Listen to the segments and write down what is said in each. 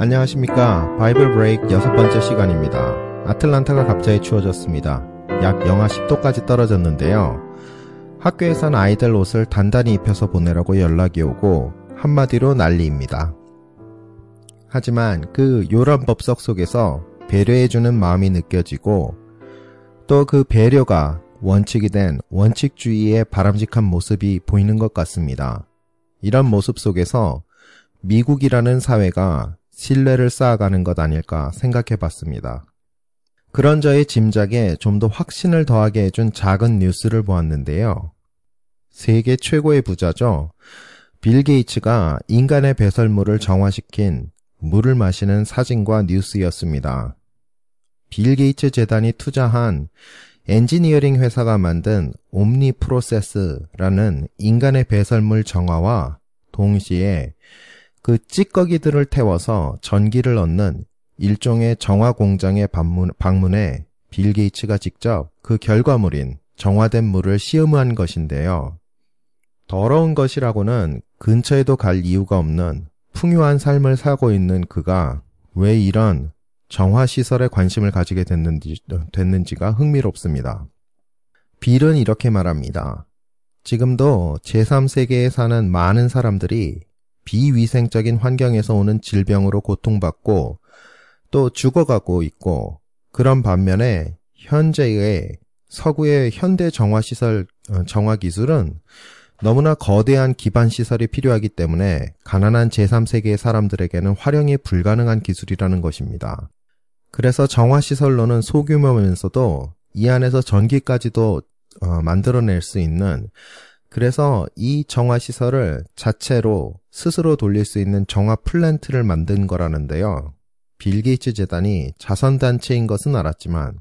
안녕하십니까. 바이블 브레이크 여섯 번째 시간입니다. 아틀란타가 갑자기 추워졌습니다. 약 영하 10도까지 떨어졌는데요. 학교에선 아이들 옷을 단단히 입혀서 보내라고 연락이 오고 한마디로 난리입니다. 하지만 그 요란 법석 속에서 배려해주는 마음이 느껴지고 또 그 배려가 원칙이 된 원칙주의의 바람직한 모습이 보이는 것 같습니다. 이런 모습 속에서 미국이라는 사회가 신뢰를 쌓아가는 것 아닐까 생각해 봤습니다. 그런 저의 짐작에 좀 더 확신을 더하게 해준 작은 뉴스를 보았는데요. 세계 최고의 부자죠. 빌 게이츠가 인간의 배설물을 정화시킨 물을 마시는 사진과 뉴스였습니다. 빌 게이츠 재단이 투자한 엔지니어링 회사가 만든 Omni Processor라는 인간의 배설물 정화와 동시에 그 찌꺼기들을 태워서 전기를 얻는 일종의 정화 공장에 방문, 방문해 빌 게이츠가 직접 그 결과물인 정화된 물을 시음한 것인데요. 더러운 것이라고는 근처에도 갈 이유가 없는 풍요한 삶을 살고 있는 그가 왜 이런 정화시설에 관심을 가지게 됐는지, 됐는지가 흥미롭습니다. 빌은 이렇게 말합니다. 지금도 제3세계에 사는 많은 사람들이 비위생적인 환경에서 오는 질병으로 고통받고 또 죽어가고 있고 그런 반면에 현재의 서구의 현대 정화시설 어, 정화 기술은 너무나 거대한 기반 시설이 필요하기 때문에 가난한 제3세계의 사람들에게는 활용이 불가능한 기술이라는 것입니다. 그래서 정화시설로는 소규모면서도 이 안에서 전기까지도 어, 만들어낼 수 있는 그래서 이 정화 시설을 자체로 스스로 돌릴 수 있는 정화 플랜트를 만든 거라는데요. 빌 게이츠 재단이 자선단체인 것은 알았지만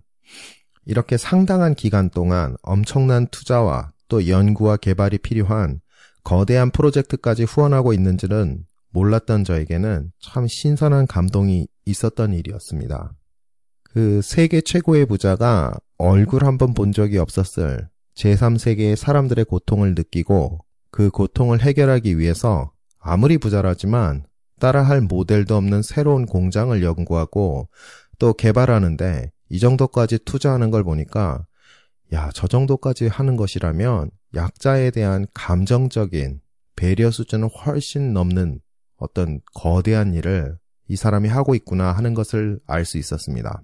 이렇게 상당한 기간 동안 엄청난 투자와 또 연구와 개발이 필요한 거대한 프로젝트까지 후원하고 있는지는 몰랐던 저에게는 참 신선한 감동이 있었던 일이었습니다. 그 세계 최고의 부자가 얼굴 한번 본 적이 없었을 제3세계의 사람들의 고통을 느끼고 그 고통을 해결하기 위해서 아무리 부자라지만 따라할 모델도 없는 새로운 공장을 연구하고 또 개발하는데 이 정도까지 투자하는 걸 보니까 야, 저 정도까지 하는 것이라면 약자에 대한 감정적인 배려 수준은 훨씬 넘는 어떤 거대한 일을 이 사람이 하고 있구나 하는 것을 알 수 있었습니다.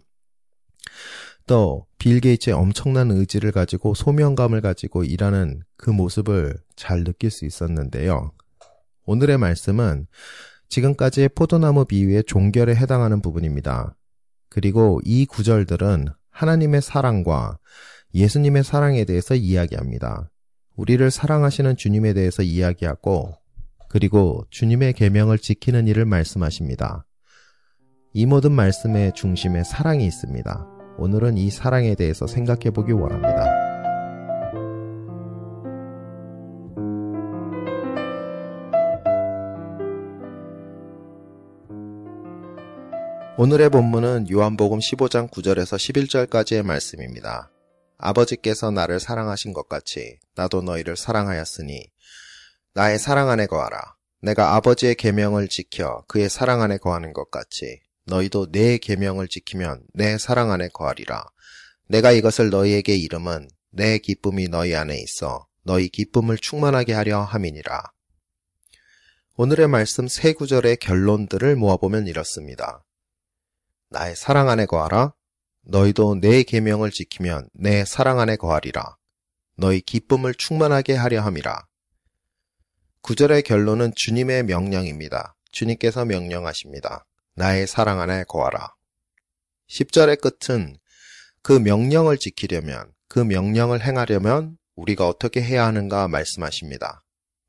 또 빌 게이츠의 엄청난 의지를 가지고 소명감을 가지고 일하는 그 모습을 잘 느낄 수 있었는데요. 오늘의 말씀은 지금까지의 포도나무 비유의 종결에 해당하는 부분입니다. 그리고 이 구절들은 하나님의 사랑과 예수님의 사랑에 대해서 이야기합니다. 우리를 사랑하시는 주님에 대해서 이야기하고 그리고 주님의 계명을 지키는 일을 말씀하십니다. 이 모든 말씀의 중심에 사랑이 있습니다. 오늘은 이 사랑에 대해서 생각해 보기 원합니다. 오늘의 본문은 요한복음 15장 9절에서 11절까지의 말씀입니다. 아버지께서 나를 사랑하신 것 같이 나도 너희를 사랑하였으니 나의 사랑 안에 거하라. 내가 아버지의 계명을 지켜 그의 사랑 안에 거하는 것 같이 너희도 내 계명을 지키면 내 사랑 안에 거하리라. 내가 이것을 너희에게 이름은 내 기쁨이 너희 안에 있어 너희 기쁨을 충만하게 하려 함이니라. 오늘의 말씀 세 구절의 결론들을 모아보면 이렇습니다. 나의 사랑 안에 거하라. 너희도 내 계명을 지키면 내 사랑 안에 거하리라. 너희 기쁨을 충만하게 하려 함이라. 구절의 결론은 주님의 명령입니다. 주님께서 명령하십니다. 나의 사랑 안에 거하라. 10절의 끝은 그 명령을 지키려면, 그 명령을 행하려면 우리가 어떻게 해야 하는가 말씀하십니다.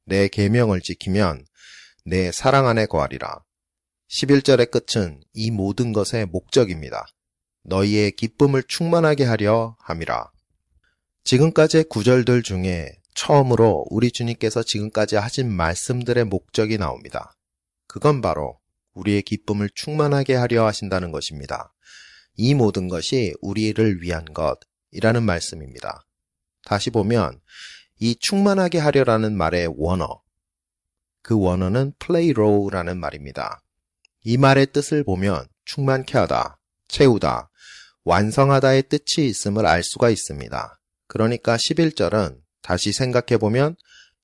내 계명을 지키면 내 사랑 안에 거하리라. 11절의 끝은 이 모든 것의 목적입니다. 너희의 기쁨을 충만하게 하려 함이라. 지금까지의 구절들 중에 처음으로 우리 주님께서 지금까지 하신 말씀들의 목적이 나옵니다. 그건 바로 우리의 기쁨을 충만하게 하려 하신다는 것입니다. 이 모든 것이 우리를 위한 것이라는 말씀입니다. 다시 보면 이 충만하게 하려라는 말의 원어, 그 원어는 playrow라는 말입니다. 이 말의 뜻을 보면 충만케 하다, 채우다, 완성하다의 뜻이 있음을 알 수가 있습니다. 그러니까 11절은 다시 생각해 보면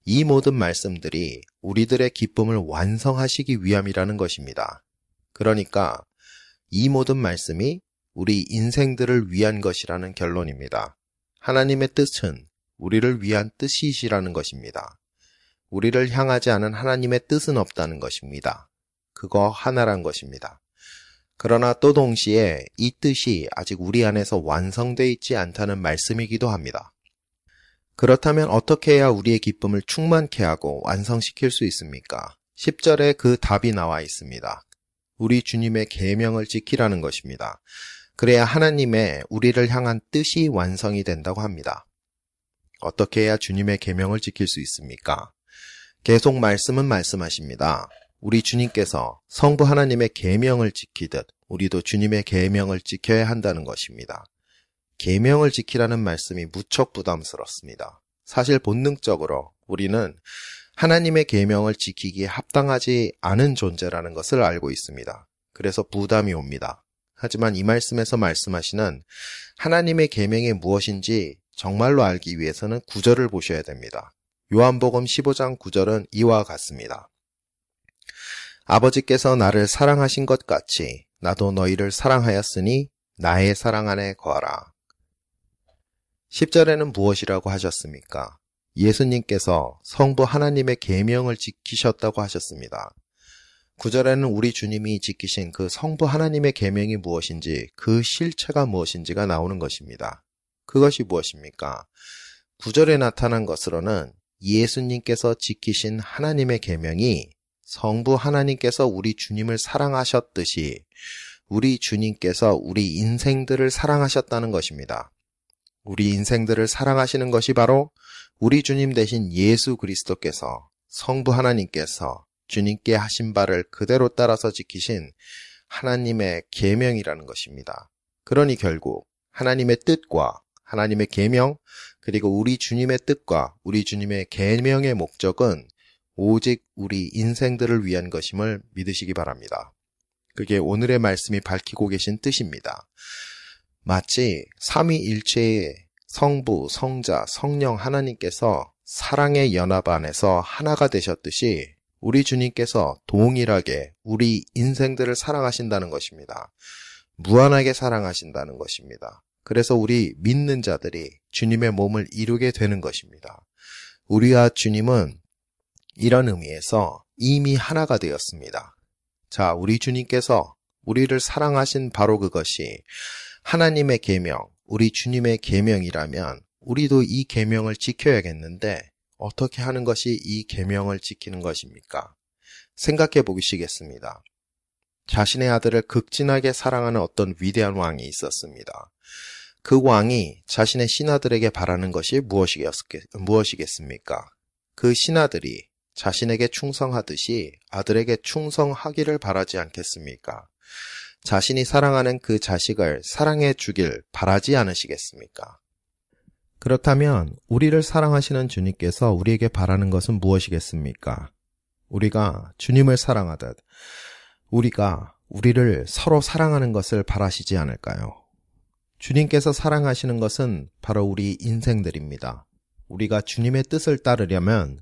이 모든 말씀들이 우리들의 기쁨을 완성하시기 위함이라는 것입니다. 그러니까 이 모든 말씀이 우리 인생들을 위한 것이라는 결론입니다. 하나님의 뜻은 우리를 위한 뜻이시라는 것입니다. 우리를 향하지 않은 하나님의 뜻은 없다는 것입니다. 그거 하나란 것입니다. 그러나 또 동시에 이 뜻이 아직 우리 안에서 완성되어 있지 않다는 말씀이기도 합니다. 그렇다면 어떻게 해야 우리의 기쁨을 충만케 하고 완성시킬 수 있습니까? 10절에 그 답이 나와 있습니다. 우리 주님의 계명을 지키라는 것입니다. 그래야 하나님의 우리를 향한 뜻이 완성이 된다고 합니다. 어떻게 해야 주님의 계명을 지킬 수 있습니까? 계속 말씀은 말씀하십니다. 우리 주님께서 성부 하나님의 계명을 지키듯 우리도 주님의 계명을 지켜야 한다는 것입니다. 계명을 지키라는 말씀이 무척 부담스럽습니다. 사실 본능적으로 우리는 하나님의 계명을 지키기에 합당하지 않은 존재라는 것을 알고 있습니다. 그래서 부담이 옵니다. 하지만 이 말씀에서 말씀하시는 하나님의 계명이 무엇인지 정말로 알기 위해서는 구절을 보셔야 됩니다. 요한복음 15장 9절은 이와 같습니다. 아버지께서 나를 사랑하신 것 같이 나도 너희를 사랑하였으니 나의 사랑 안에 거하라. 10절에는 무엇이라고 하셨습니까? 예수님께서 성부 하나님의 계명을 지키셨다고 하셨습니다. 9절에는 우리 주님이 지키신 그 성부 하나님의 계명이 무엇인지 그 실체가 무엇인지가 나오는 것입니다. 그것이 무엇입니까? 9절에 나타난 것으로는 예수님께서 지키신 하나님의 계명이 성부 하나님께서 우리 주님을 사랑하셨듯이 우리 주님께서 우리 인생들을 사랑하셨다는 것입니다. 우리 인생들을 사랑하시는 것이 바로 우리 주님 대신 예수 그리스도께서 성부 하나님께서 주님께 하신 바를 그대로 따라서 지키신 하나님의 계명이라는 것입니다. 그러니 결국 하나님의 뜻과 하나님의 계명 그리고 우리 주님의 뜻과 우리 주님의 계명의 목적은 오직 우리 인생들을 위한 것임을 믿으시기 바랍니다. 그게 오늘의 말씀이 밝히고 계신 뜻입니다. 마치 삼위일체의 성부, 성자, 성령 하나님께서 사랑의 연합 안에서 하나가 되셨듯이 우리 주님께서 동일하게 우리 인생들을 사랑하신다는 것입니다. 무한하게 사랑하신다는 것입니다. 그래서 우리 믿는 자들이 주님의 몸을 이루게 되는 것입니다. 우리와 주님은 이런 의미에서 이미 하나가 되었습니다. 자, 우리 주님께서 우리를 사랑하신 바로 그것이 하나님의 계명, 우리 주님의 계명이라면 우리도 이 계명을 지켜야겠는데 어떻게 하는 것이 이 계명을 지키는 것입니까? 생각해 보시겠습니다. 자신의 아들을 극진하게 사랑하는 어떤 위대한 왕이 있었습니다. 그 왕이 자신의 신하들에게 바라는 것이 무엇이겠 습니까? 그 신하들이 자신에게 충성하듯이 아들에게 충성하기를 바라지 않겠습니까? 자신이 사랑하는 그 자식을 사랑해 주길 바라지 않으시겠습니까? 그렇다면 우리를 사랑하시는 주님께서 우리에게 바라는 것은 무엇이겠습니까? 우리가 주님을 사랑하듯 우리가 우리를 서로 사랑하는 것을 바라시지 않을까요? 주님께서 사랑하시는 것은 바로 우리 인생들입니다. 우리가 주님의 뜻을 따르려면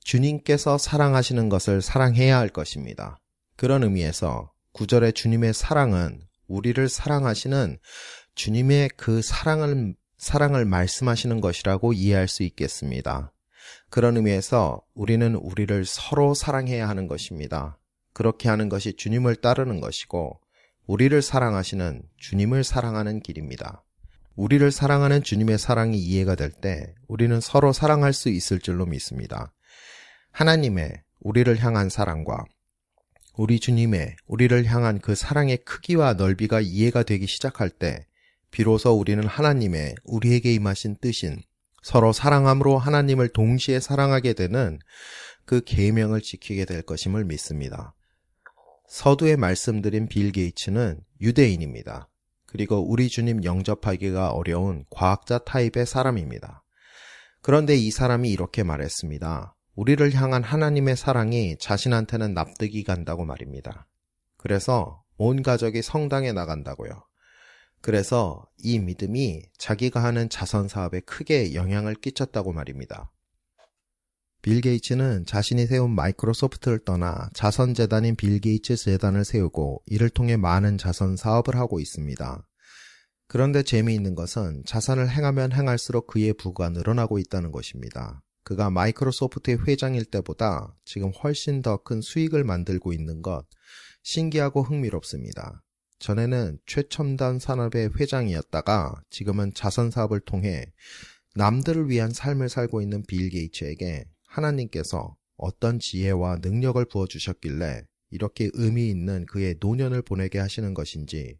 주님께서 사랑하시는 것을 사랑해야 할 것입니다. 그런 의미에서 구절의 주님의 사랑은 우리를 사랑하시는 주님의 그 사랑을, 사랑을 말씀하시는 것이라고 이해할 수 있겠습니다. 그런 의미에서 우리는 우리를 서로 사랑해야 하는 것입니다. 그렇게 하는 것이 주님을 따르는 것이고, 우리를 사랑하시는 주님을 사랑하는 길입니다. 우리를 사랑하는 주님의 사랑이 이해가 될 때 우리는 서로 사랑할 수 있을 줄로 믿습니다. 하나님의 우리를 향한 사랑과 우리 주님의 우리를 향한 그 사랑의 크기와 넓이가 이해가 되기 시작할 때 비로소 우리는 하나님의 우리에게 임하신 뜻인 서로 사랑함으로 하나님을 동시에 사랑하게 되는 그 계명을 지키게 될 것임을 믿습니다. 서두에 말씀드린 빌 게이츠는 유대인입니다. 그리고 우리 주님 영접하기가 어려운 과학자 타입의 사람입니다. 그런데 이 사람이 이렇게 말했습니다. 우리를 향한 하나님의 사랑이 자신한테는 납득이 간다고 말입니다. 그래서 온 가족이 성당에 나간다고요. 그래서 이 믿음이 자기가 하는 자선 사업에 크게 영향을 끼쳤다고 말입니다. 빌 게이츠는 자신이 세운 마이크로소프트를 떠나 자선 재단인 빌 게이츠 재단을 세우고 이를 통해 많은 자선 사업을 하고 있습니다. 그런데 재미있는 것은 자선을 행하면 행할수록 그의 부가 늘어나고 있다는 것입니다. 그가 마이크로소프트의 회장일 때보다 지금 훨씬 더 큰 수익을 만들고 있는 것 신기하고 흥미롭습니다. 전에는 최첨단 산업의 회장이었다가 지금은 자선 사업을 통해 남들을 위한 삶을 살고 있는 빌 게이츠에게 하나님께서 어떤 지혜와 능력을 부어주셨길래 이렇게 의미 있는 그의 노년을 보내게 하시는 것인지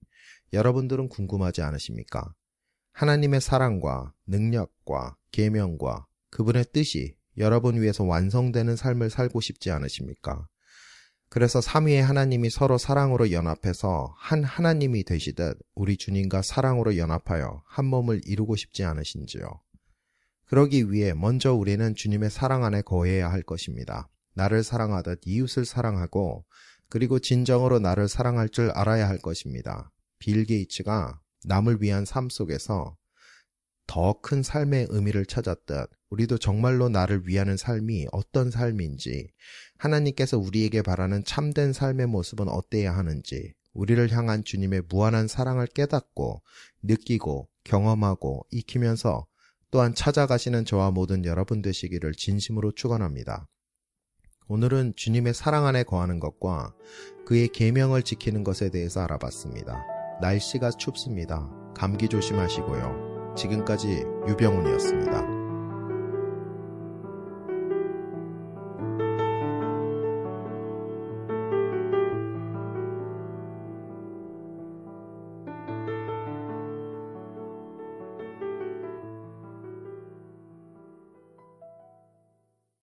여러분들은 궁금하지 않으십니까? 하나님의 사랑과 능력과 계명과 그분의 뜻이 여러분 위해서 완성되는 삶을 살고 싶지 않으십니까? 그래서 삼위의 하나님이 서로 사랑으로 연합해서 한 하나님이 되시듯 우리 주님과 사랑으로 연합하여 한 몸을 이루고 싶지 않으신지요? 그러기 위해 먼저 우리는 주님의 사랑 안에 거해야 할 것입니다. 나를 사랑하듯 이웃을 사랑하고 그리고 진정으로 나를 사랑할 줄 알아야 할 것입니다. 빌 게이츠가 남을 위한 삶 속에서 더 큰 삶의 의미를 찾았듯 우리도 정말로 나를 위하는 삶이 어떤 삶인지 하나님께서 우리에게 바라는 참된 삶의 모습은 어때야 하는지 우리를 향한 주님의 무한한 사랑을 깨닫고 느끼고 경험하고 익히면서 또한 찾아가시는 저와 모든 여러분 되시기를 진심으로 축원합니다. 오늘은 주님의 사랑 안에 거하는 것과 그의 계명을 지키는 것에 대해서 알아봤습니다. 날씨가 춥습니다. 감기 조심하시고요. 지금까지 유병훈이었습니다.